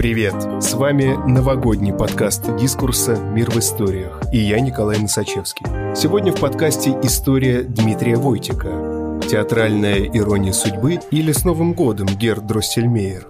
Привет! С вами новогодний подкаст дискурса «Мир в историях» и я Николай Носачевский. Сегодня в подкасте история Дмитрия Войтика, театральная ирония судьбы или с Новым годом Герд Дроссельмейер –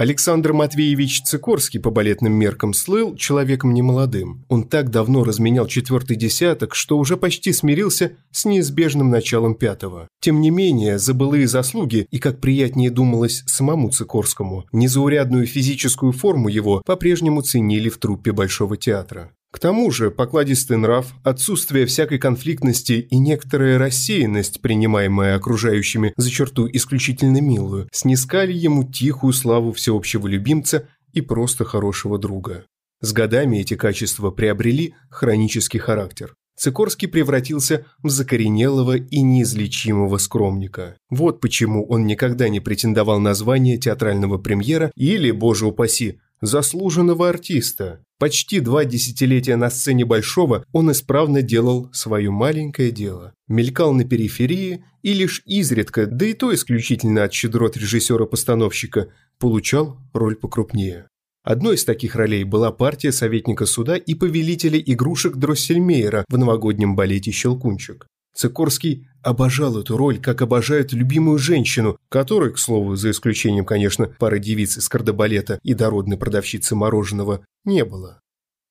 Александр Матвеевич Цикорский по балетным меркам слыл человеком немолодым. Он так давно разменял четвертый десяток, что уже почти смирился с неизбежным началом пятого. Тем не менее, за былые заслуги и, как приятнее думалось самому Цикорскому, незаурядную физическую форму его по-прежнему ценили в труппе Большого театра. К тому же покладистый нрав, отсутствие всякой конфликтности и некоторая рассеянность, принимаемая окружающими за черту исключительно милую, снискали ему тихую славу всеобщего любимца и просто хорошего друга. С годами эти качества приобрели хронический характер. Цикорский превратился в закоренелого и неизлечимого скромника. Вот почему он никогда не претендовал на звание театрального премьера или, боже упаси, заслуженного артиста. Почти два десятилетия на сцене Большого он исправно делал свое маленькое дело. Мелькал на периферии и лишь изредка, да и то исключительно от щедрот режиссера-постановщика, получал роль покрупнее. Одной из таких ролей была партия советника суда и повелителя игрушек Дроссельмейера в новогоднем балете «Щелкунчик». Цикорский обожал эту роль, как обожает любимую женщину, которой, к слову, за исключением, конечно, пары девиц из кардебалета и дородной продавщицы мороженого, не было.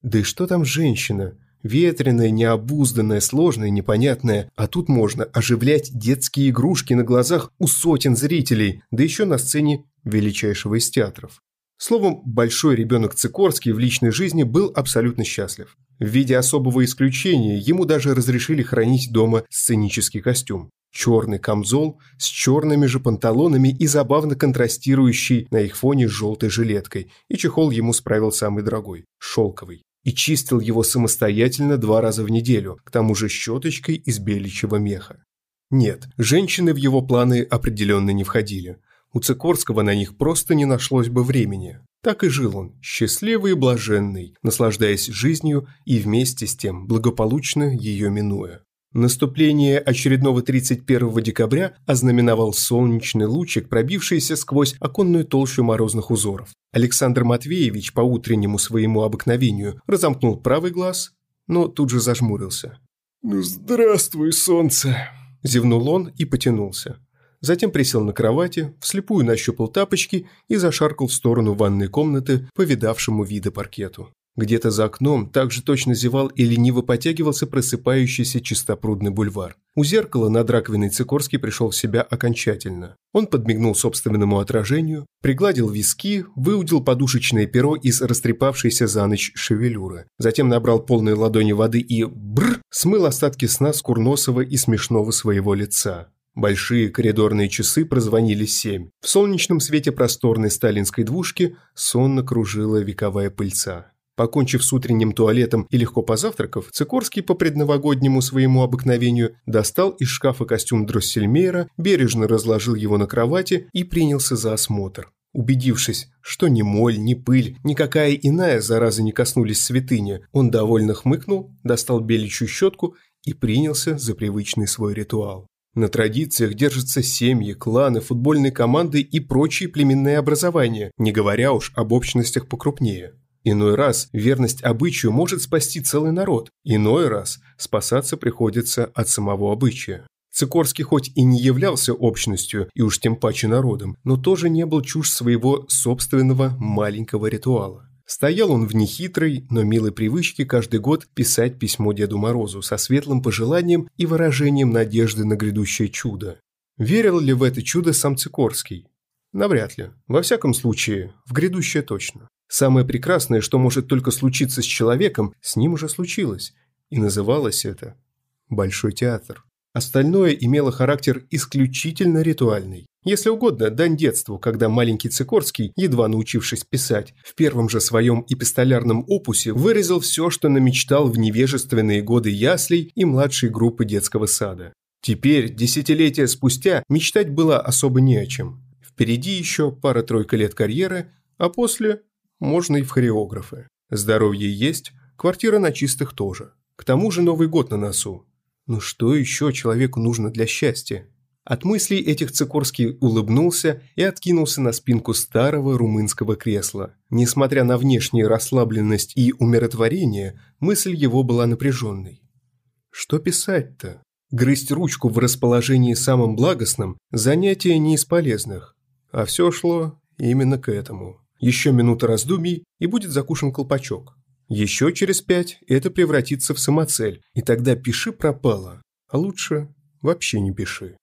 Да и что там женщина? Ветреная, необузданная, сложная, непонятная, а тут можно оживлять детские игрушки на глазах у сотен зрителей, да еще на сцене величайшего из театров. Словом, большой ребенок Цикорский в личной жизни был абсолютно счастлив. В виде особого исключения ему даже разрешили хранить дома сценический костюм. Черный камзол с черными же панталонами и забавно контрастирующий на их фоне с желтой жилеткой, и чехол ему справил самый дорогой – шелковый. И чистил его самостоятельно два раза в неделю, к тому же щеточкой из беличьего меха. Нет, женщины в его планы определенно не входили – у Цикорского на них просто не нашлось бы времени. Так и жил он, счастливый и блаженный, наслаждаясь жизнью и вместе с тем благополучно ее минуя. Наступление очередного 31 декабря ознаменовал солнечный лучик, пробившийся сквозь оконную толщу морозных узоров. Александр Матвеевич по утреннему своему обыкновению разомкнул правый глаз, но тут же зажмурился. «Ну, здравствуй, солнце!» – зевнул он и потянулся затем присел на кровати, вслепую нащупал тапочки и зашаркал в сторону ванной комнаты по виды паркету. Где-то за окном также точно зевал и лениво потягивался просыпающийся чистопрудный бульвар. У зеркала над раковиной Цикорский пришел в себя окончательно. Он подмигнул собственному отражению, пригладил виски, выудил подушечное перо из растрепавшейся за ночь шевелюры. Затем набрал полные ладони воды и бр смыл остатки сна с курносого и смешного своего лица. Большие коридорные часы прозвонили семь. В солнечном свете просторной сталинской двушки сонно кружила вековая пыльца. Покончив с утренним туалетом и легко позавтракав, Цикорский по предновогоднему своему обыкновению достал из шкафа костюм Дроссельмейра, бережно разложил его на кровати и принялся за осмотр. Убедившись, что ни моль, ни пыль, никакая иная зараза не коснулись святыни, он довольно хмыкнул, достал беличью щетку и принялся за привычный свой ритуал. На традициях держатся семьи, кланы, футбольные команды и прочие племенные образования, не говоря уж об общностях покрупнее. Иной раз верность обычаю может спасти целый народ, иной раз спасаться приходится от самого обычая. Цикорский хоть и не являлся общностью, и уж тем паче народом, но тоже не был чушь своего собственного маленького ритуала. Стоял он в нехитрой, но милой привычке каждый год писать письмо Деду Морозу со светлым пожеланием и выражением надежды на грядущее чудо. Верил ли в это чудо сам Цикорский? Навряд ли. Во всяком случае, в грядущее точно. Самое прекрасное, что может только случиться с человеком, с ним уже случилось. И называлось это «Большой театр». Остальное имело характер исключительно ритуальный. Если угодно, дань детству, когда маленький Цикорский, едва научившись писать, в первом же своем эпистолярном опусе выразил все, что намечтал в невежественные годы яслей и младшей группы детского сада. Теперь, десятилетия спустя, мечтать было особо не о чем. Впереди еще пара-тройка лет карьеры, а после можно и в хореографы. Здоровье есть, квартира на чистых тоже. К тому же Новый год на носу. Ну что еще человеку нужно для счастья? От мыслей этих Цикорский улыбнулся и откинулся на спинку старого румынского кресла. Несмотря на внешнюю расслабленность и умиротворение, мысль его была напряженной. Что писать-то? Грызть ручку в расположении самым благостным – занятие не из полезных. А все шло именно к этому. Еще минута раздумий, и будет закушен колпачок. Еще через пять это превратится в самоцель, и тогда пиши пропало, а лучше вообще не пиши.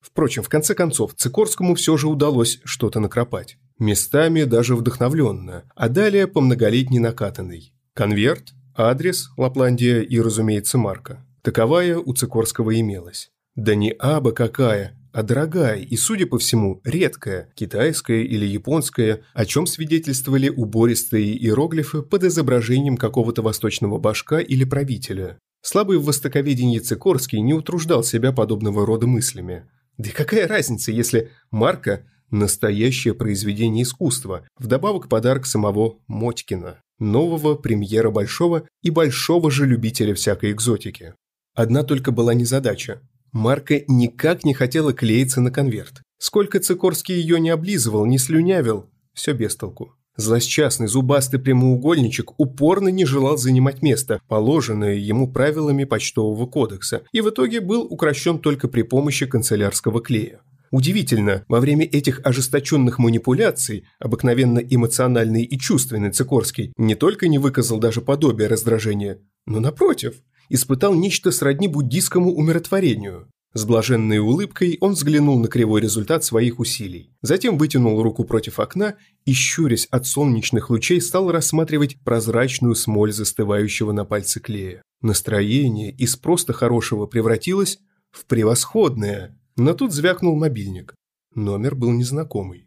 Впрочем, в конце концов, Цикорскому все же удалось что-то накропать. Местами даже вдохновленно, а далее по многолетней накатанной. Конверт, адрес, Лапландия и, разумеется, марка. Таковая у Цикорского имелась. Да не аба какая, а дорогая и, судя по всему, редкая, китайская или японская, о чем свидетельствовали убористые иероглифы под изображением какого-то восточного башка или правителя. Слабый в востоковедении Цикорский не утруждал себя подобного рода мыслями. Да и какая разница, если марка – настоящее произведение искусства, вдобавок подарок самого Мотькина, нового премьера большого и большого же любителя всякой экзотики. Одна только была незадача Марка никак не хотела клеиться на конверт. Сколько Цикорский ее не облизывал, не слюнявил, все без толку. Злосчастный зубастый прямоугольничек упорно не желал занимать место, положенное ему правилами почтового кодекса, и в итоге был укращен только при помощи канцелярского клея. Удивительно, во время этих ожесточенных манипуляций, обыкновенно эмоциональный и чувственный Цикорский не только не выказал даже подобие раздражения, но напротив, испытал нечто сродни буддийскому умиротворению. С блаженной улыбкой он взглянул на кривой результат своих усилий. Затем вытянул руку против окна и, щурясь от солнечных лучей, стал рассматривать прозрачную смоль застывающего на пальце клея. Настроение из просто хорошего превратилось в превосходное. Но тут звякнул мобильник. Номер был незнакомый.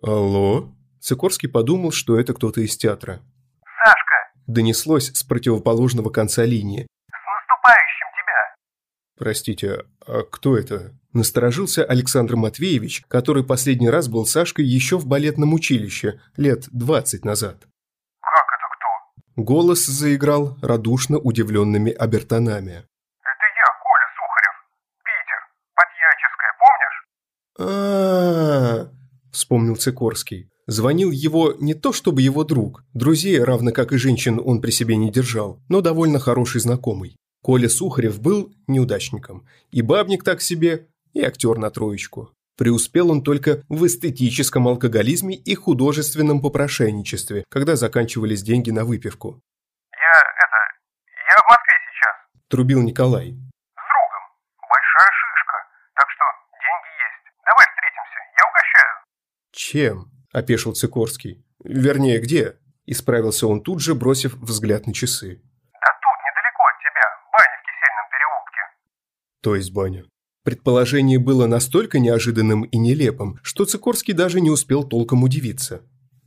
«Алло?» Цикорский подумал, что это кто-то из театра. «Сашка!» Донеслось с противоположного конца линии. «Простите, а кто это?» Насторожился Александр Матвеевич, который последний раз был Сашкой еще в балетном училище, лет двадцать назад. «Как это кто?» Голос заиграл радушно удивленными обертонами. «Это я, Коля Сухарев. Питер. Подьяческая, помнишь?» а, вспомнил Цикорский. Звонил его не то чтобы его друг, друзей, равно как и женщин, он при себе не держал, но довольно хороший знакомый. Коля Сухарев был неудачником. И бабник так себе, и актер на троечку. Преуспел он только в эстетическом алкоголизме и художественном попрошайничестве, когда заканчивались деньги на выпивку. «Я это... я в Москве сейчас», – трубил Николай. «С другом. Большая шишка. Так что деньги есть. Давай встретимся, я угощаю». «Чем?» – опешил Цикорский. «Вернее, где?» – исправился он тут же, бросив взгляд на часы. То есть баня. Предположение было настолько неожиданным и нелепым, что Цикорский даже не успел толком удивиться.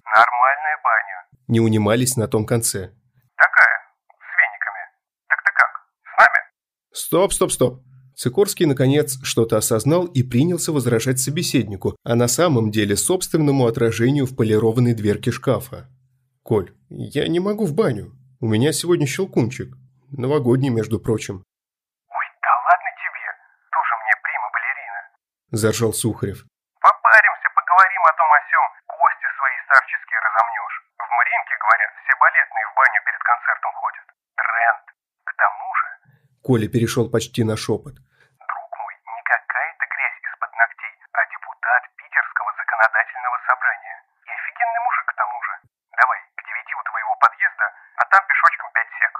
«Нормальная баня». Не унимались на том конце. «Такая, с вениками. Так ты как, с нами?» «Стоп, стоп, стоп». Цикорский, наконец, что-то осознал и принялся возражать собеседнику, а на самом деле собственному отражению в полированной дверке шкафа. «Коль, я не могу в баню. У меня сегодня щелкунчик. Новогодний, между прочим. – заржал Сухарев. «Попаримся, поговорим о том о сём, кости свои старческие разомнешь. В Мариинке, говорят, все балетные в баню перед концертом ходят. Тренд. К тому же...» Коля перешел почти на шепот. «Друг мой, не какая-то грязь из-под ногтей, а депутат Питерского законодательного собрания. И офигенный мужик к тому же. Давай, к девяти у твоего подъезда, а там пешочком пять сек.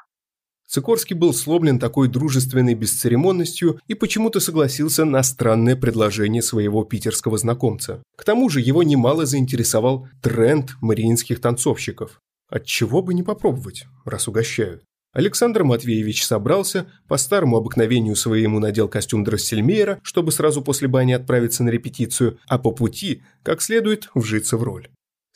Цикорский был сломлен такой дружественной бесцеремонностью и почему-то согласился на странное предложение своего питерского знакомца. К тому же его немало заинтересовал тренд мариинских танцовщиков. Отчего бы не попробовать, раз угощают. Александр Матвеевич собрался, по старому обыкновению своему надел костюм Дроссельмейера, чтобы сразу после бани отправиться на репетицию, а по пути, как следует, вжиться в роль.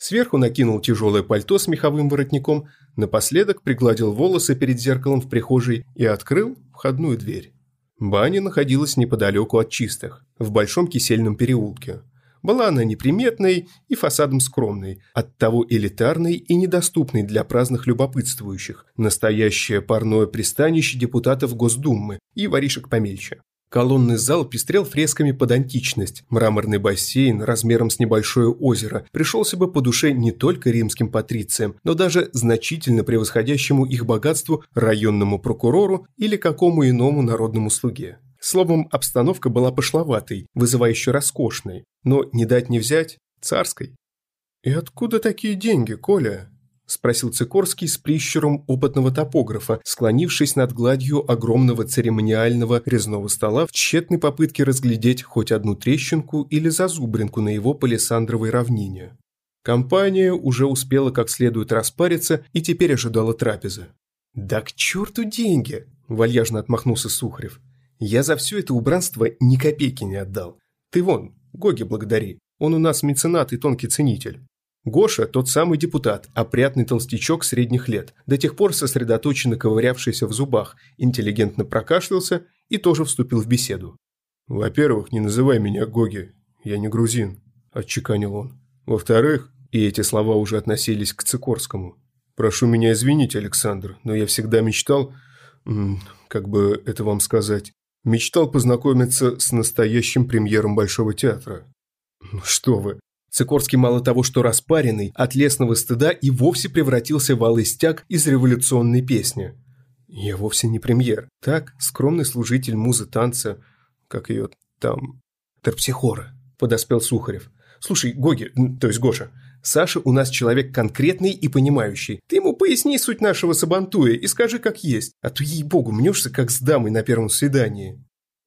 Сверху накинул тяжелое пальто с меховым воротником, напоследок пригладил волосы перед зеркалом в прихожей и открыл входную дверь. Баня находилась неподалеку от чистых, в Большом Кисельном переулке. Была она неприметной и фасадом скромной, оттого элитарной и недоступной для праздных любопытствующих, настоящее парное пристанище депутатов Госдумы и воришек помельче. Колонный зал пестрел фресками под античность. Мраморный бассейн размером с небольшое озеро пришелся бы по душе не только римским патрициям, но даже значительно превосходящему их богатству районному прокурору или какому иному народному слуге. Словом, обстановка была пошловатой, вызывающе роскошной, но не дать не взять – царской. «И откуда такие деньги, Коля?» – спросил Цикорский с прищуром опытного топографа, склонившись над гладью огромного церемониального резного стола в тщетной попытке разглядеть хоть одну трещинку или зазубринку на его палисандровой равнине. Компания уже успела как следует распариться и теперь ожидала трапезы. «Да к черту деньги!» – вальяжно отмахнулся Сухарев. «Я за все это убранство ни копейки не отдал. Ты вон, Гоги благодари, он у нас меценат и тонкий ценитель. Гоша – тот самый депутат, опрятный толстячок средних лет, до тех пор сосредоточенно ковырявшийся в зубах, интеллигентно прокашлялся и тоже вступил в беседу. «Во-первых, не называй меня Гоги, я не грузин», – отчеканил он. «Во-вторых, и эти слова уже относились к Цикорскому. Прошу меня извинить, Александр, но я всегда мечтал, как бы это вам сказать, мечтал познакомиться с настоящим премьером Большого театра». «Ну что вы, Сикорский мало того, что распаренный, от лесного стыда и вовсе превратился в алый стяг из революционной песни. Я вовсе не премьер. Так, скромный служитель музы танца, как ее там... Терпсихора, подоспел Сухарев. Слушай, Гоги, то есть Гоша, Саша у нас человек конкретный и понимающий. Ты ему поясни суть нашего сабантуя и скажи как есть, а то, ей-богу, мнешься как с дамой на первом свидании.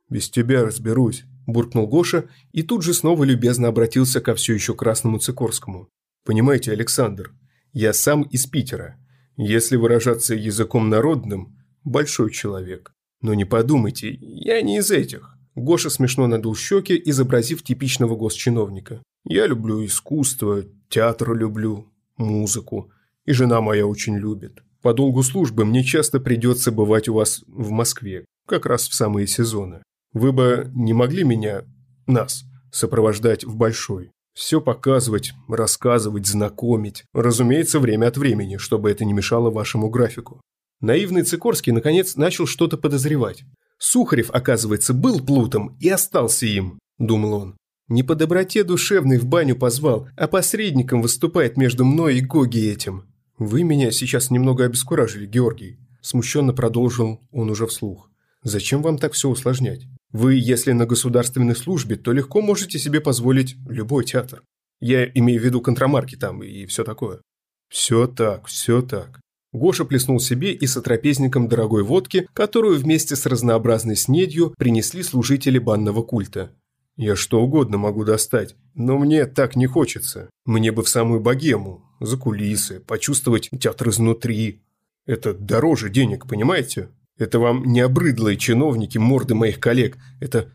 Без тебя разберусь, буркнул Гоша и тут же снова любезно обратился ко все еще красному Цикорскому. «Понимаете, Александр, я сам из Питера. Если выражаться языком народным, большой человек. Но не подумайте, я не из этих». Гоша смешно надул щеки, изобразив типичного госчиновника. «Я люблю искусство, театр люблю, музыку. И жена моя очень любит. По долгу службы мне часто придется бывать у вас в Москве, как раз в самые сезоны. Вы бы не могли меня, нас, сопровождать в Большой? Все показывать, рассказывать, знакомить. Разумеется, время от времени, чтобы это не мешало вашему графику. Наивный Цикорский, наконец, начал что-то подозревать. Сухарев, оказывается, был плутом и остался им, думал он. Не по доброте душевной в баню позвал, а посредником выступает между мной и Гоги этим. Вы меня сейчас немного обескуражили, Георгий. Смущенно продолжил он уже вслух. Зачем вам так все усложнять? Вы, если на государственной службе, то легко можете себе позволить любой театр. Я имею в виду контрамарки там и все такое. Все так, все так. Гоша плеснул себе и сотрапезником дорогой водки, которую вместе с разнообразной снедью принесли служители банного культа. Я что угодно могу достать, но мне так не хочется. Мне бы в самую богему, за кулисы, почувствовать театр изнутри. Это дороже денег, понимаете? Это вам не обрыдлые чиновники морды моих коллег. Это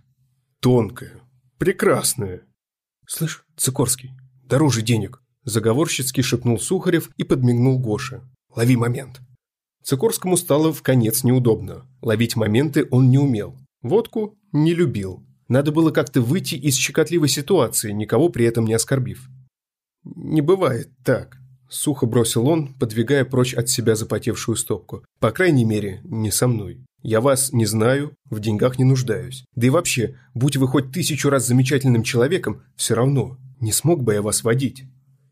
тонкое, прекрасное. Слышь, Цикорский, дороже денег. Заговорщицки шепнул Сухарев и подмигнул Гоше. Лови момент. Цикорскому стало в конец неудобно. Ловить моменты он не умел. Водку не любил. Надо было как-то выйти из щекотливой ситуации, никого при этом не оскорбив. Не бывает так. Сухо бросил он, подвигая прочь от себя запотевшую стопку. «По крайней мере, не со мной. Я вас не знаю, в деньгах не нуждаюсь. Да и вообще, будь вы хоть тысячу раз замечательным человеком, все равно не смог бы я вас водить.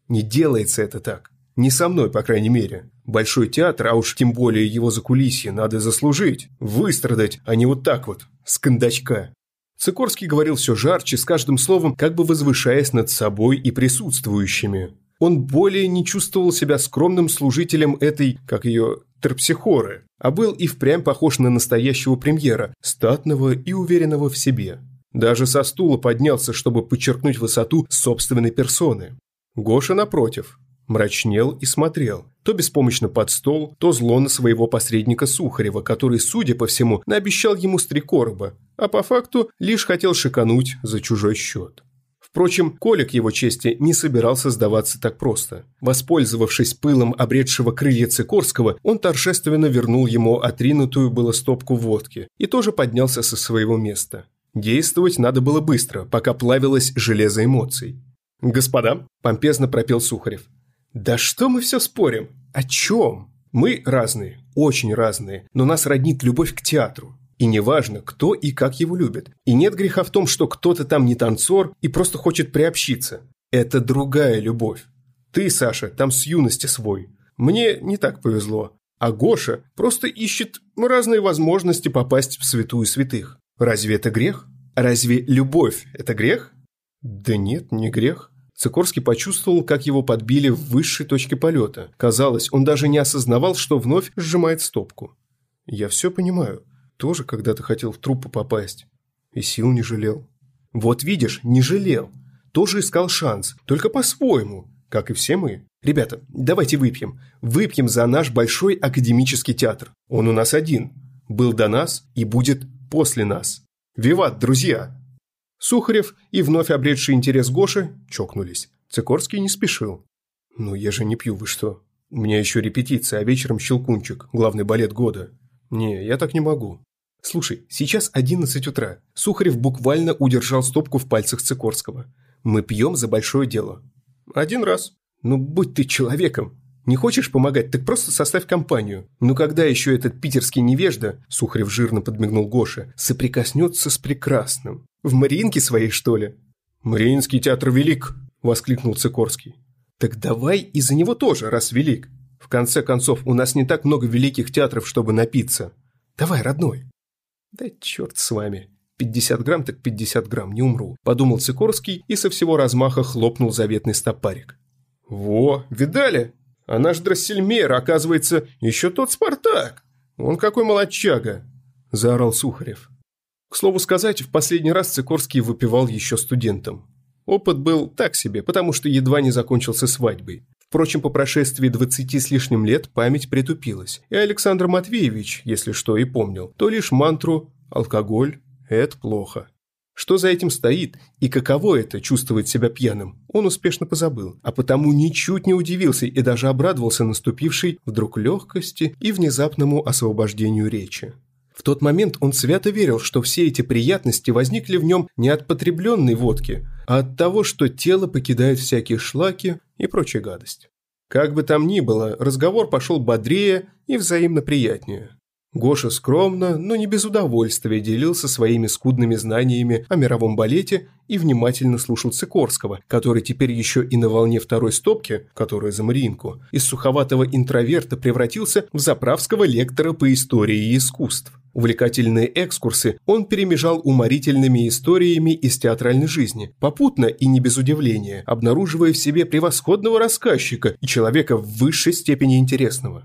Не делается это так. Не со мной, по крайней мере. Большой театр, а уж тем более его закулисье, надо заслужить, выстрадать, а не вот так вот, с кондачка». Цикорский говорил все жарче, с каждым словом, как бы возвышаясь над собой и присутствующими он более не чувствовал себя скромным служителем этой, как ее, терпсихоры, а был и впрямь похож на настоящего премьера, статного и уверенного в себе. Даже со стула поднялся, чтобы подчеркнуть высоту собственной персоны. Гоша, напротив, мрачнел и смотрел, то беспомощно под стол, то зло на своего посредника Сухарева, который, судя по всему, наобещал ему стрекороба, а по факту лишь хотел шикануть за чужой счет. Впрочем, Коля к его чести не собирался сдаваться так просто. Воспользовавшись пылом обретшего крылья Цикорского, он торжественно вернул ему отринутую было стопку водки и тоже поднялся со своего места. Действовать надо было быстро, пока плавилось железо эмоций. «Господа», – помпезно пропел Сухарев, – «да что мы все спорим? О чем? Мы разные, очень разные, но нас роднит любовь к театру. И неважно, кто и как его любит. И нет греха в том, что кто-то там не танцор и просто хочет приобщиться. Это другая любовь. Ты, Саша, там с юности свой. Мне не так повезло. А Гоша просто ищет разные возможности попасть в святую святых. Разве это грех? Разве любовь – это грех? Да нет, не грех. Цикорский почувствовал, как его подбили в высшей точке полета. Казалось, он даже не осознавал, что вновь сжимает стопку. Я все понимаю. Тоже когда-то хотел в труппу попасть. И сил не жалел. Вот видишь, не жалел. Тоже искал шанс, только по-своему, как и все мы. Ребята, давайте выпьем. Выпьем за наш большой академический театр. Он у нас один. Был до нас и будет после нас. Виват, друзья! Сухарев и вновь обретший интерес Гоши чокнулись. Цикорский не спешил. «Ну, я же не пью, вы что? У меня еще репетиция, а вечером щелкунчик, главный балет года. Не, я так не могу». «Слушай, сейчас одиннадцать утра. Сухарев буквально удержал стопку в пальцах Цикорского. Мы пьем за большое дело». «Один раз». «Ну, будь ты человеком. Не хочешь помогать, так просто составь компанию. Ну когда еще этот питерский невежда, Сухарев жирно подмигнул Гоше, соприкоснется с прекрасным? В Мариинке своей, что ли? Мариинский театр велик, воскликнул Цикорский. Так давай и за него тоже, раз велик. В конце концов, у нас не так много великих театров, чтобы напиться. Давай, родной. Да черт с вами. 50 грамм так 50 грамм, не умру. Подумал Цикорский и со всего размаха хлопнул заветный стопарик. Во, видали? А наш Драссельмейр, оказывается, еще тот Спартак. Он какой молодчага!» – заорал Сухарев. К слову сказать, в последний раз Цикорский выпивал еще студентом. Опыт был так себе, потому что едва не закончился свадьбой. Впрочем, по прошествии двадцати с лишним лет память притупилась, и Александр Матвеевич, если что и помнил, то лишь мантру «алкоголь – это плохо». Что за этим стоит и каково это чувствовать себя пьяным, он успешно позабыл, а потому ничуть не удивился и даже обрадовался наступившей вдруг легкости и внезапному освобождению речи. В тот момент он свято верил, что все эти приятности возникли в нем не от потребленной водки, а от того, что тело покидает всякие шлаки и прочая гадость. Как бы там ни было, разговор пошел бодрее и взаимно приятнее. Гоша скромно, но не без удовольствия делился своими скудными знаниями о мировом балете и внимательно слушал Сикорского, который теперь еще и на волне второй стопки, которая за Мариинку, из суховатого интроверта превратился в заправского лектора по истории и искусств. Увлекательные экскурсы он перемежал уморительными историями из театральной жизни, попутно и не без удивления, обнаруживая в себе превосходного рассказчика и человека в высшей степени интересного.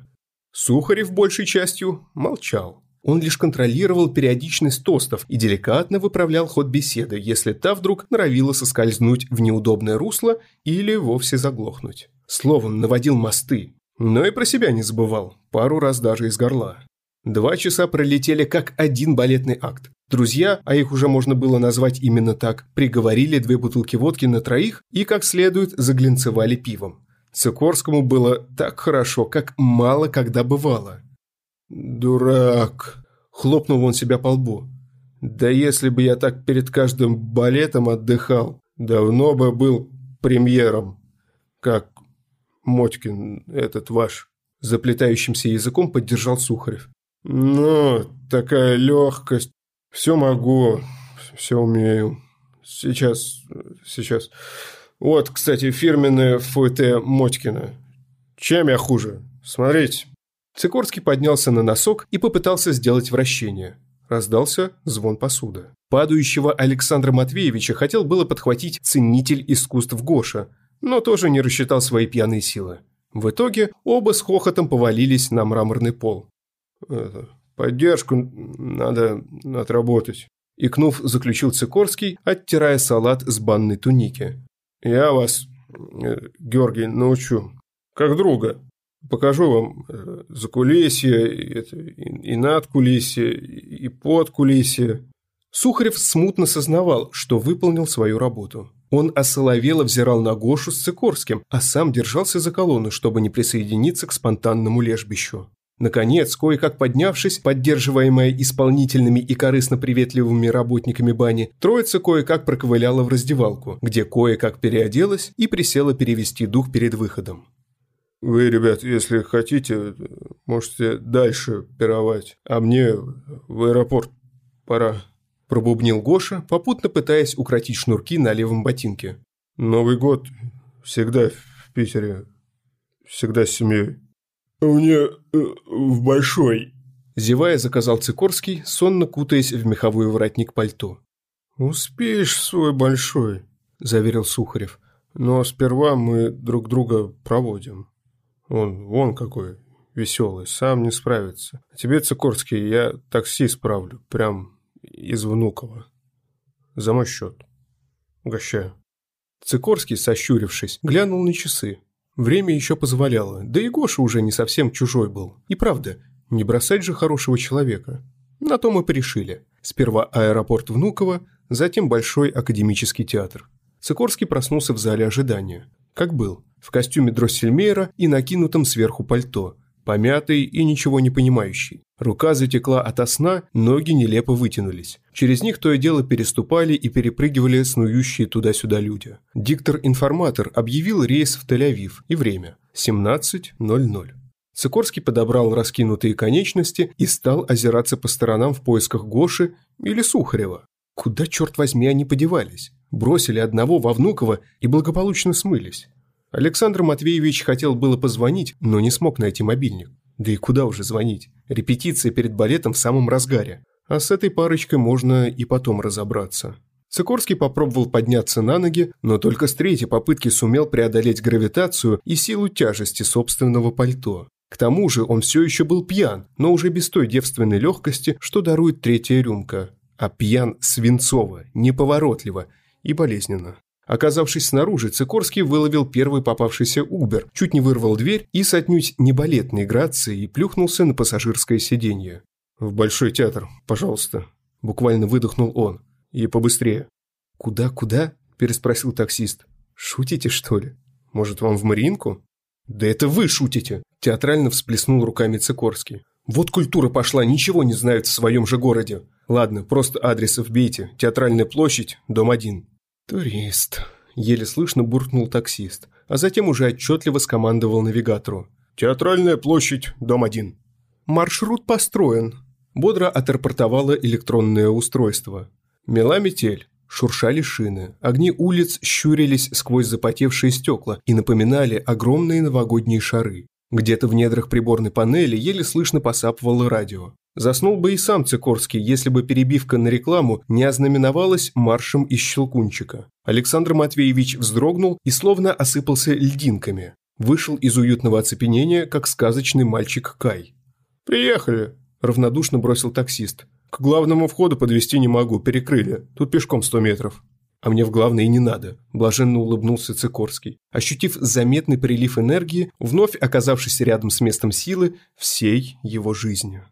Сухарев большей частью молчал. Он лишь контролировал периодичность тостов и деликатно выправлял ход беседы, если та вдруг норовила соскользнуть в неудобное русло или вовсе заглохнуть. Словом, наводил мосты. Но и про себя не забывал, пару раз даже из горла. Два часа пролетели как один балетный акт. Друзья, а их уже можно было назвать именно так, приговорили две бутылки водки на троих и как следует заглинцевали пивом. Сикорскому было так хорошо, как мало когда бывало. «Дурак!» – хлопнул он себя по лбу. «Да если бы я так перед каждым балетом отдыхал, давно бы был премьером, как Мотькин этот ваш». Заплетающимся языком поддержал Сухарев. «Ну, такая легкость. Все могу, все умею. Сейчас, сейчас. Вот, кстати, фирменное фуэте Мотькина. Чем я хуже? Смотрите». Цикорский поднялся на носок и попытался сделать вращение. Раздался звон посуды. Падающего Александра Матвеевича хотел было подхватить ценитель искусств Гоша, но тоже не рассчитал свои пьяные силы. В итоге оба с хохотом повалились на мраморный пол. Это, «Поддержку надо отработать», – икнув, заключил Цикорский, оттирая салат с банной туники. Я вас, э, Георгий, научу. Как друга. Покажу вам э, за кулисье, и над кулисье, и под кулисье. Сухарев смутно сознавал, что выполнил свою работу. Он осоловело взирал на Гошу с Цикорским, а сам держался за колонну, чтобы не присоединиться к спонтанному лежбищу. Наконец, кое-как поднявшись, поддерживаемая исполнительными и корыстно-приветливыми работниками бани, троица кое-как проковыляла в раздевалку, где кое-как переоделась и присела перевести дух перед выходом. «Вы, ребят, если хотите, можете дальше пировать, а мне в аэропорт пора», – пробубнил Гоша, попутно пытаясь укротить шнурки на левом ботинке. «Новый год всегда в Питере, всегда с семьей». «Мне э, в большой», – зевая заказал Цикорский, сонно кутаясь в меховой воротник пальто. «Успеешь свой большой», – заверил Сухарев. «Но сперва мы друг друга проводим. Он вон какой, веселый, сам не справится. А тебе, Цикорский, я такси справлю, прям из Внуково. За мой счет. Угощаю». Цикорский, сощурившись, глянул на часы. Время еще позволяло, да и Гоша уже не совсем чужой был. И правда, не бросать же хорошего человека. На то мы порешили. Сперва аэропорт Внуково, затем Большой академический театр. Цикорский проснулся в зале ожидания. Как был, в костюме Дроссельмейра и накинутом сверху пальто, помятый и ничего не понимающий. Рука затекла ото сна, ноги нелепо вытянулись. Через них то и дело переступали и перепрыгивали снующие туда-сюда люди. Диктор-информатор объявил рейс в Тель-Авив и время – 17.00. Сикорский подобрал раскинутые конечности и стал озираться по сторонам в поисках Гоши или Сухарева. Куда, черт возьми, они подевались? Бросили одного во Внуково и благополучно смылись. Александр Матвеевич хотел было позвонить, но не смог найти мобильник. Да и куда уже звонить? Репетиция перед балетом в самом разгаре. А с этой парочкой можно и потом разобраться. Сикорский попробовал подняться на ноги, но только с третьей попытки сумел преодолеть гравитацию и силу тяжести собственного пальто. К тому же он все еще был пьян, но уже без той девственной легкости, что дарует третья рюмка. А пьян свинцово, неповоротливо и болезненно. Оказавшись снаружи, Цикорский выловил первый попавшийся Убер, чуть не вырвал дверь и с отнюдь не балетной грацией плюхнулся на пассажирское сиденье. «В Большой театр, пожалуйста», – буквально выдохнул он. «И побыстрее». «Куда-куда?» – переспросил таксист. «Шутите, что ли? Может, вам в Мариинку?» «Да это вы шутите!» – театрально всплеснул руками Цикорский. «Вот культура пошла, ничего не знают в своем же городе. Ладно, просто адрес вбейте. Театральная площадь, дом один». «Турист», – еле слышно буркнул таксист, а затем уже отчетливо скомандовал навигатору. «Театральная площадь, дом один». «Маршрут построен», – бодро отрапортовало электронное устройство. Мела метель, шуршали шины, огни улиц щурились сквозь запотевшие стекла и напоминали огромные новогодние шары. Где-то в недрах приборной панели еле слышно посапывало радио. Заснул бы и сам Цикорский, если бы перебивка на рекламу не ознаменовалась маршем из щелкунчика. Александр Матвеевич вздрогнул и словно осыпался льдинками. Вышел из уютного оцепенения, как сказочный мальчик Кай. «Приехали», – равнодушно бросил таксист. «К главному входу подвести не могу, перекрыли. Тут пешком сто метров». «А мне в главное и не надо», – блаженно улыбнулся Цикорский, ощутив заметный прилив энергии, вновь оказавшись рядом с местом силы всей его жизни.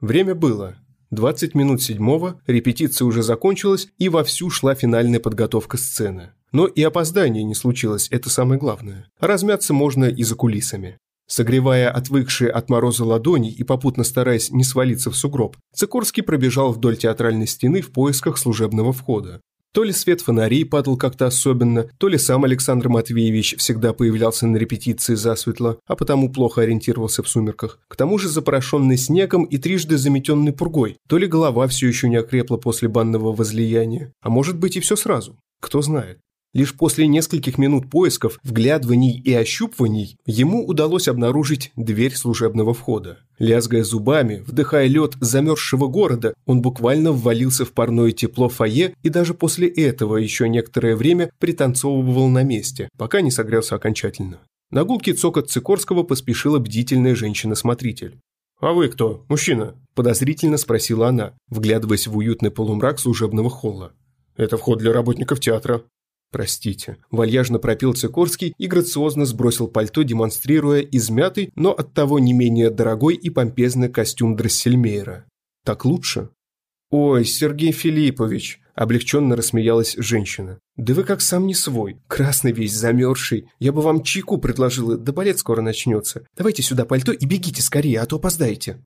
Время было. 20 минут седьмого, репетиция уже закончилась и вовсю шла финальная подготовка сцены. Но и опоздания не случилось, это самое главное. Размяться можно и за кулисами. Согревая отвыкшие от мороза ладони и попутно стараясь не свалиться в сугроб, Цикорский пробежал вдоль театральной стены в поисках служебного входа. То ли свет фонарей падал как-то особенно, то ли сам Александр Матвеевич всегда появлялся на репетиции засветло, а потому плохо ориентировался в сумерках. К тому же запорошенный снегом и трижды заметенный пургой, то ли голова все еще не окрепла после банного возлияния, а может быть и все сразу. Кто знает. Лишь после нескольких минут поисков, вглядываний и ощупываний ему удалось обнаружить дверь служебного входа. Лязгая зубами, вдыхая лед замерзшего города, он буквально ввалился в парное тепло фойе и даже после этого еще некоторое время пританцовывал на месте, пока не согрелся окончательно. На гулкий цокот Цикорского поспешила бдительная женщина-смотритель. «А вы кто, мужчина?» – подозрительно спросила она, вглядываясь в уютный полумрак служебного холла. «Это вход для работников театра», «Простите», – вальяжно пропил Цикорский и грациозно сбросил пальто, демонстрируя измятый, но оттого не менее дорогой и помпезный костюм Дроссельмейра. «Так лучше?» «Ой, Сергей Филиппович!» – облегченно рассмеялась женщина. «Да вы как сам не свой, красный весь, замерзший. Я бы вам чайку предложила, да балет скоро начнется. Давайте сюда пальто и бегите скорее, а то опоздаете».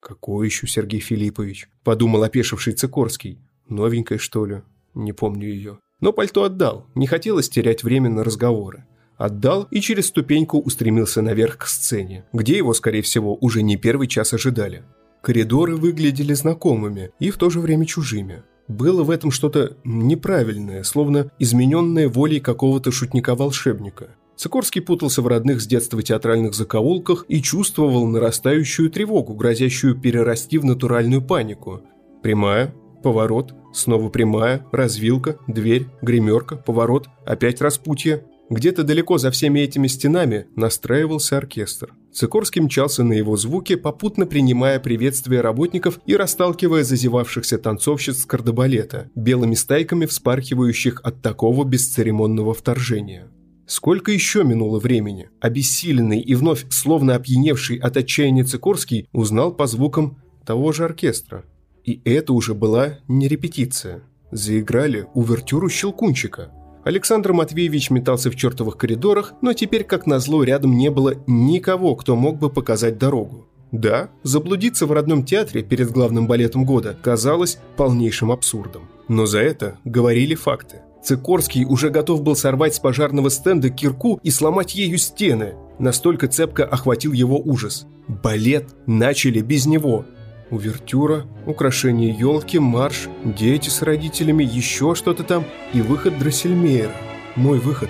«Какой еще Сергей Филиппович?» – подумал опешивший Цикорский. «Новенькая, что ли? Не помню ее». Но пальто отдал, не хотелось терять время на разговоры. Отдал и через ступеньку устремился наверх к сцене, где его, скорее всего, уже не первый час ожидали. Коридоры выглядели знакомыми и в то же время чужими. Было в этом что-то неправильное, словно измененное волей какого-то шутника-волшебника. Сикорский путался в родных с детства театральных закоулках и чувствовал нарастающую тревогу, грозящую перерасти в натуральную панику. Прямая, поворот, снова прямая, развилка, дверь, гримерка, поворот, опять распутье. Где-то далеко за всеми этими стенами настраивался оркестр. Цикорский мчался на его звуки, попутно принимая приветствия работников и расталкивая зазевавшихся танцовщиц с кардебалета, белыми стайками вспархивающих от такого бесцеремонного вторжения. Сколько еще минуло времени? Обессиленный и вновь словно опьяневший от отчаяния Цикорский узнал по звукам того же оркестра. И это уже была не репетиция. Заиграли увертюру «Щелкунчика», Александр Матвеевич метался в чертовых коридорах, но теперь, как назло, рядом не было никого, кто мог бы показать дорогу. Да, заблудиться в родном театре перед главным балетом года казалось полнейшим абсурдом. Но за это говорили факты. Цикорский уже готов был сорвать с пожарного стенда кирку и сломать ею стены. Настолько цепко охватил его ужас. Балет начали без него. Увертюра, украшение елки, марш, дети с родителями, еще что-то там и выход Дроссельмейера. Мой выход.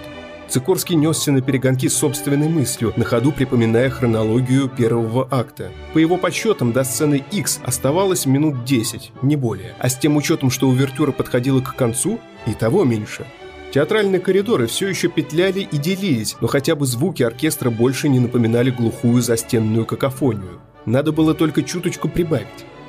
Цикорский несся на перегонки собственной мыслью, на ходу припоминая хронологию первого акта. По его подсчетам, до сцены X оставалось минут 10, не более. А с тем учетом, что увертюра подходила к концу, и того меньше. Театральные коридоры все еще петляли и делились, но хотя бы звуки оркестра больше не напоминали глухую застенную какофонию. Надо было только чуточку прибавить.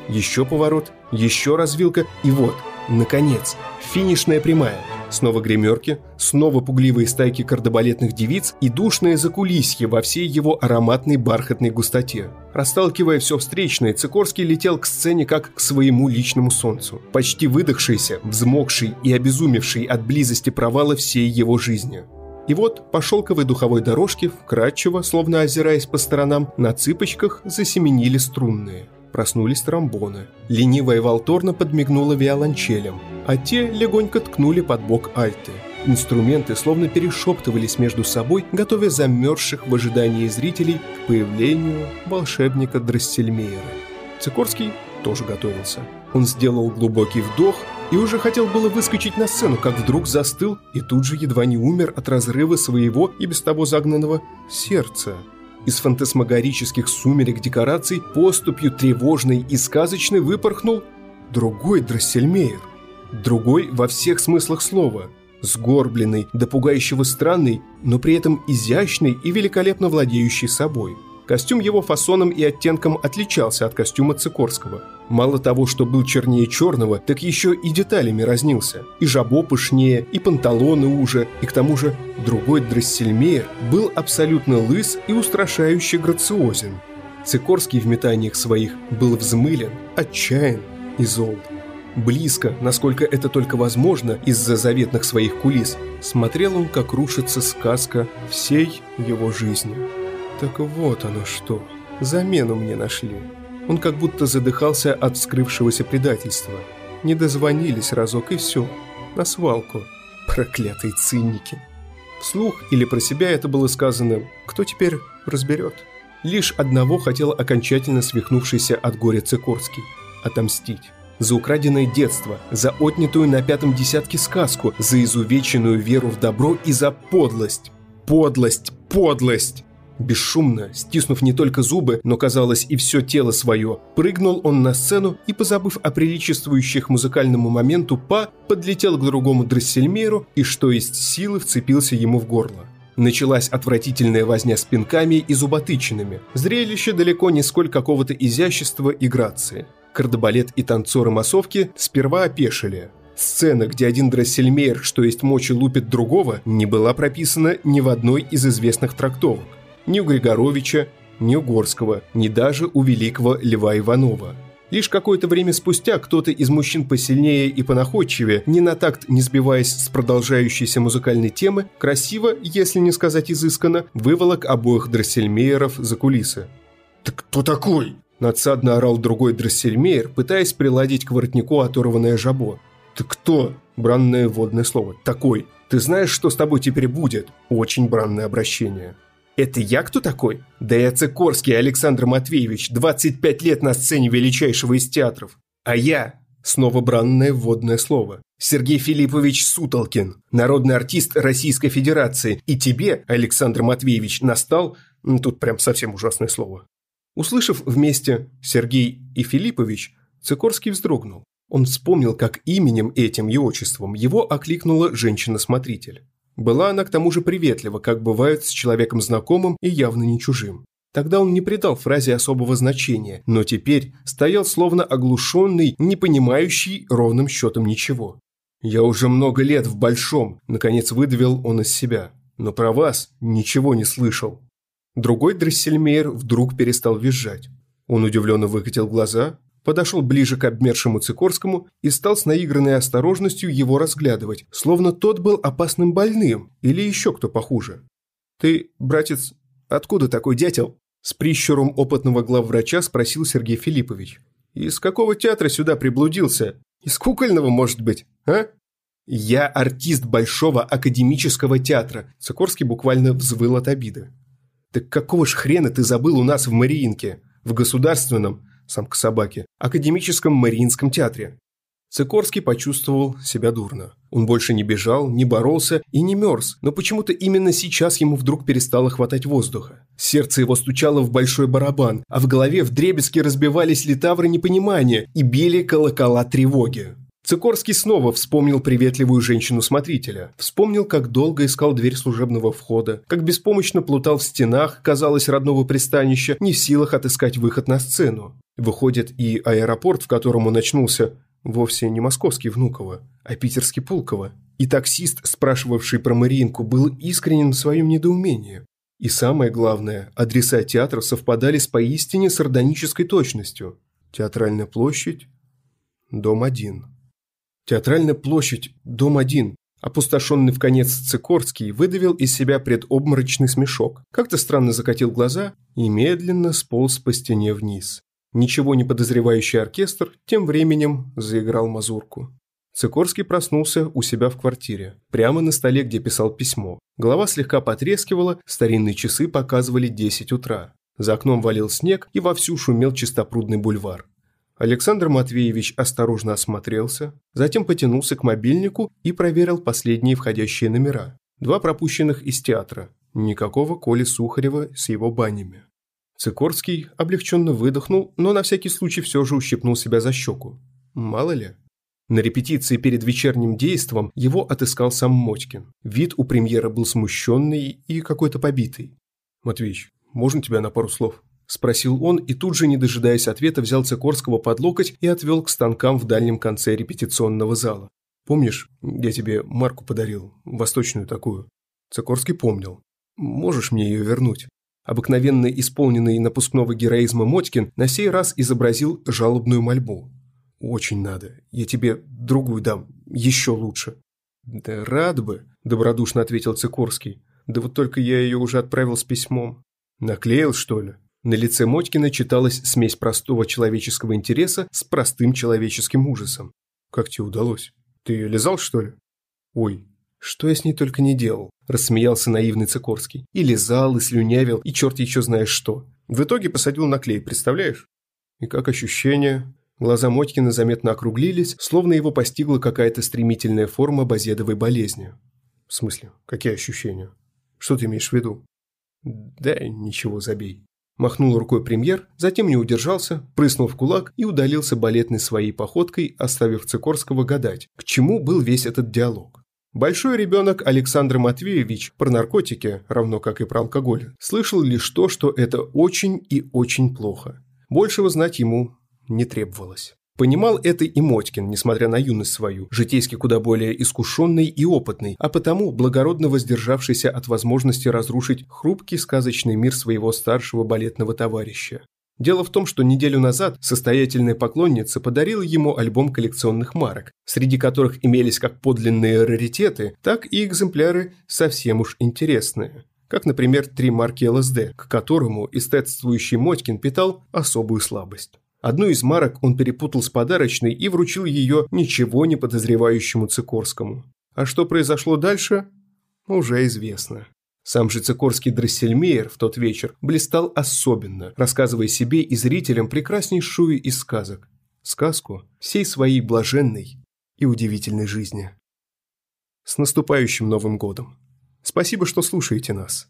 Еще поворот, еще развилка, и вот, наконец, финишная прямая. Снова гримерки, снова пугливые стайки кардебалетных девиц и душное закулисье во всей его ароматной бархатной густоте. Расталкивая все встречное, Цикорский летел к сцене как к своему личному солнцу. Почти выдохшийся, взмокший и обезумевший от близости провала всей его жизни. И вот по шелковой духовой дорожке, вкрадчиво, словно озираясь по сторонам, на цыпочках засеменили струнные. Проснулись тромбоны. Ленивая Валторна подмигнула виолончелем, а те легонько ткнули под бок альты. Инструменты словно перешептывались между собой, готовя замерзших в ожидании зрителей к появлению волшебника Драссельмейера. Цикорский тоже готовился. Он сделал глубокий вдох и уже хотел было выскочить на сцену, как вдруг застыл и тут же едва не умер от разрыва своего и без того загнанного сердца. Из фантасмагорических сумерек декораций поступью тревожной и сказочной выпорхнул другой Драссельмейер. Другой во всех смыслах слова. Сгорбленный, до пугающего странный, но при этом изящный и великолепно владеющий собой – Костюм его фасоном и оттенком отличался от костюма Цикорского. Мало того, что был чернее черного, так еще и деталями разнился. И жабо пышнее, и панталоны уже, и к тому же другой Дрессельмейер был абсолютно лыс и устрашающе грациозен. Цикорский в метаниях своих был взмылен, отчаян и зол. Близко, насколько это только возможно из-за заветных своих кулис, смотрел он, как рушится сказка всей его жизни. Так вот оно что. Замену мне нашли. Он как будто задыхался от вскрывшегося предательства. Не дозвонились разок и все. На свалку. Проклятые цинники. Вслух или про себя это было сказано, кто теперь разберет. Лишь одного хотел окончательно свихнувшийся от горя Цикорский – отомстить. За украденное детство, за отнятую на пятом десятке сказку, за изувеченную веру в добро и за подлость. Подлость, подлость! Бесшумно, стиснув не только зубы, но, казалось, и все тело свое, прыгнул он на сцену и, позабыв о приличествующих музыкальному моменту па, подлетел к другому дрессельмеру и, что есть силы, вцепился ему в горло. Началась отвратительная возня с пинками и зуботычинами. Зрелище далеко не сколь какого-то изящества и грации. Кардебалет и танцоры массовки сперва опешили. Сцена, где один дрессельмейр, что есть мочи, лупит другого, не была прописана ни в одной из известных трактовок ни у Григоровича, ни у Горского, ни даже у великого Льва Иванова. Лишь какое-то время спустя кто-то из мужчин посильнее и понаходчивее, не на такт не сбиваясь с продолжающейся музыкальной темы, красиво, если не сказать изысканно, выволок обоих дроссельмейеров за кулисы. «Ты кто такой?» – надсадно орал другой дроссельмейер, пытаясь приладить к воротнику оторванное жабо. «Ты кто?» – бранное водное слово. «Такой. Ты знаешь, что с тобой теперь будет?» Очень бранное обращение. Это я кто такой? Да я Цикорский Александр Матвеевич, 25 лет на сцене величайшего из театров. А я, снова бранное вводное слово, Сергей Филиппович Сутолкин, народный артист Российской Федерации. И тебе, Александр Матвеевич, настал... Тут прям совсем ужасное слово. Услышав вместе Сергей и Филиппович, Цикорский вздрогнул. Он вспомнил, как именем этим и отчеством его окликнула женщина-смотритель. Была она к тому же приветлива, как бывает с человеком знакомым и явно не чужим. Тогда он не придал фразе особого значения, но теперь стоял словно оглушенный, не понимающий ровным счетом ничего. «Я уже много лет в Большом», – наконец выдавил он из себя. «Но про вас ничего не слышал». Другой Дрессельмейер вдруг перестал визжать. Он удивленно выкатил глаза, подошел ближе к обмершему Цикорскому и стал с наигранной осторожностью его разглядывать, словно тот был опасным больным или еще кто похуже. «Ты, братец, откуда такой дятел?» С прищуром опытного главврача спросил Сергей Филиппович. «Из какого театра сюда приблудился? Из кукольного, может быть, а?» «Я артист Большого академического театра», Цикорский буквально взвыл от обиды. «Так какого ж хрена ты забыл у нас в Мариинке? В государственном, самка собаки, академическом Мариинском театре. Цикорский почувствовал себя дурно. Он больше не бежал, не боролся и не мерз, но почему-то именно сейчас ему вдруг перестало хватать воздуха. Сердце его стучало в большой барабан, а в голове вдребезги разбивались литавры непонимания и били колокола тревоги. Цикорский снова вспомнил приветливую женщину-смотрителя. Вспомнил, как долго искал дверь служебного входа, как беспомощно плутал в стенах, казалось, родного пристанища, не в силах отыскать выход на сцену. Выходит, и аэропорт, в котором он очнулся, вовсе не московский Внуково, а питерский Пулково. И таксист, спрашивавший про Мариинку, был искренен в своем недоумении. И самое главное, адреса театра совпадали с поистине сардонической точностью. Театральная площадь, дом 1. Театральная площадь, дом 1. Опустошенный в конец Цикорский выдавил из себя предобморочный смешок, как-то странно закатил глаза и медленно сполз по стене вниз. Ничего не подозревающий оркестр тем временем заиграл мазурку. Цикорский проснулся у себя в квартире, прямо на столе, где писал письмо. Голова слегка потрескивала, старинные часы показывали 10 утра. За окном валил снег и вовсю шумел чистопрудный бульвар. Александр Матвеевич осторожно осмотрелся, затем потянулся к мобильнику и проверил последние входящие номера. Два пропущенных из театра. Никакого Коли Сухарева с его банями. Цикорский облегченно выдохнул, но на всякий случай все же ущипнул себя за щеку. Мало ли. На репетиции перед вечерним действом его отыскал сам Мотькин. Вид у премьера был смущенный и какой-то побитый. «Матвеич, можно тебя на пару слов?» – спросил он и тут же, не дожидаясь ответа, взял Цикорского под локоть и отвел к станкам в дальнем конце репетиционного зала. «Помнишь, я тебе марку подарил, восточную такую?» Цикорский помнил. «Можешь мне ее вернуть?» Обыкновенно исполненный напускного героизма Мотькин на сей раз изобразил жалобную мольбу. «Очень надо. Я тебе другую дам. Еще лучше». «Да рад бы», – добродушно ответил Цикорский. «Да вот только я ее уже отправил с письмом». «Наклеил, что ли?» На лице Мотькина читалась смесь простого человеческого интереса с простым человеческим ужасом. «Как тебе удалось? Ты ее лизал, что ли?» «Ой, что я с ней только не делал», – рассмеялся наивный Цикорский. «И лизал, и слюнявил, и черт еще знаешь что. В итоге посадил на клей, представляешь?» «И как ощущение?» Глаза Мотькина заметно округлились, словно его постигла какая-то стремительная форма базедовой болезни. «В смысле? Какие ощущения? Что ты имеешь в виду?» «Да ничего, забей». Махнул рукой премьер, затем не удержался, прыснул в кулак и удалился балетной своей походкой, оставив Цикорского гадать, к чему был весь этот диалог. Большой ребенок Александр Матвеевич про наркотики, равно как и про алкоголь, слышал лишь то, что это очень и очень плохо. Большего знать ему не требовалось. Понимал это и Мотькин, несмотря на юность свою, житейски куда более искушенный и опытный, а потому благородно воздержавшийся от возможности разрушить хрупкий сказочный мир своего старшего балетного товарища. Дело в том, что неделю назад состоятельная поклонница подарила ему альбом коллекционных марок, среди которых имелись как подлинные раритеты, так и экземпляры совсем уж интересные. Как, например, три марки ЛСД, к которому эстетствующий Мотькин питал особую слабость. Одну из марок он перепутал с подарочной и вручил ее ничего не подозревающему Цикорскому. А что произошло дальше, уже известно. Сам же Цикорский Дрессельмейер в тот вечер блистал особенно, рассказывая себе и зрителям прекраснейшую из сказок. Сказку всей своей блаженной и удивительной жизни. С наступающим Новым годом! Спасибо, что слушаете нас.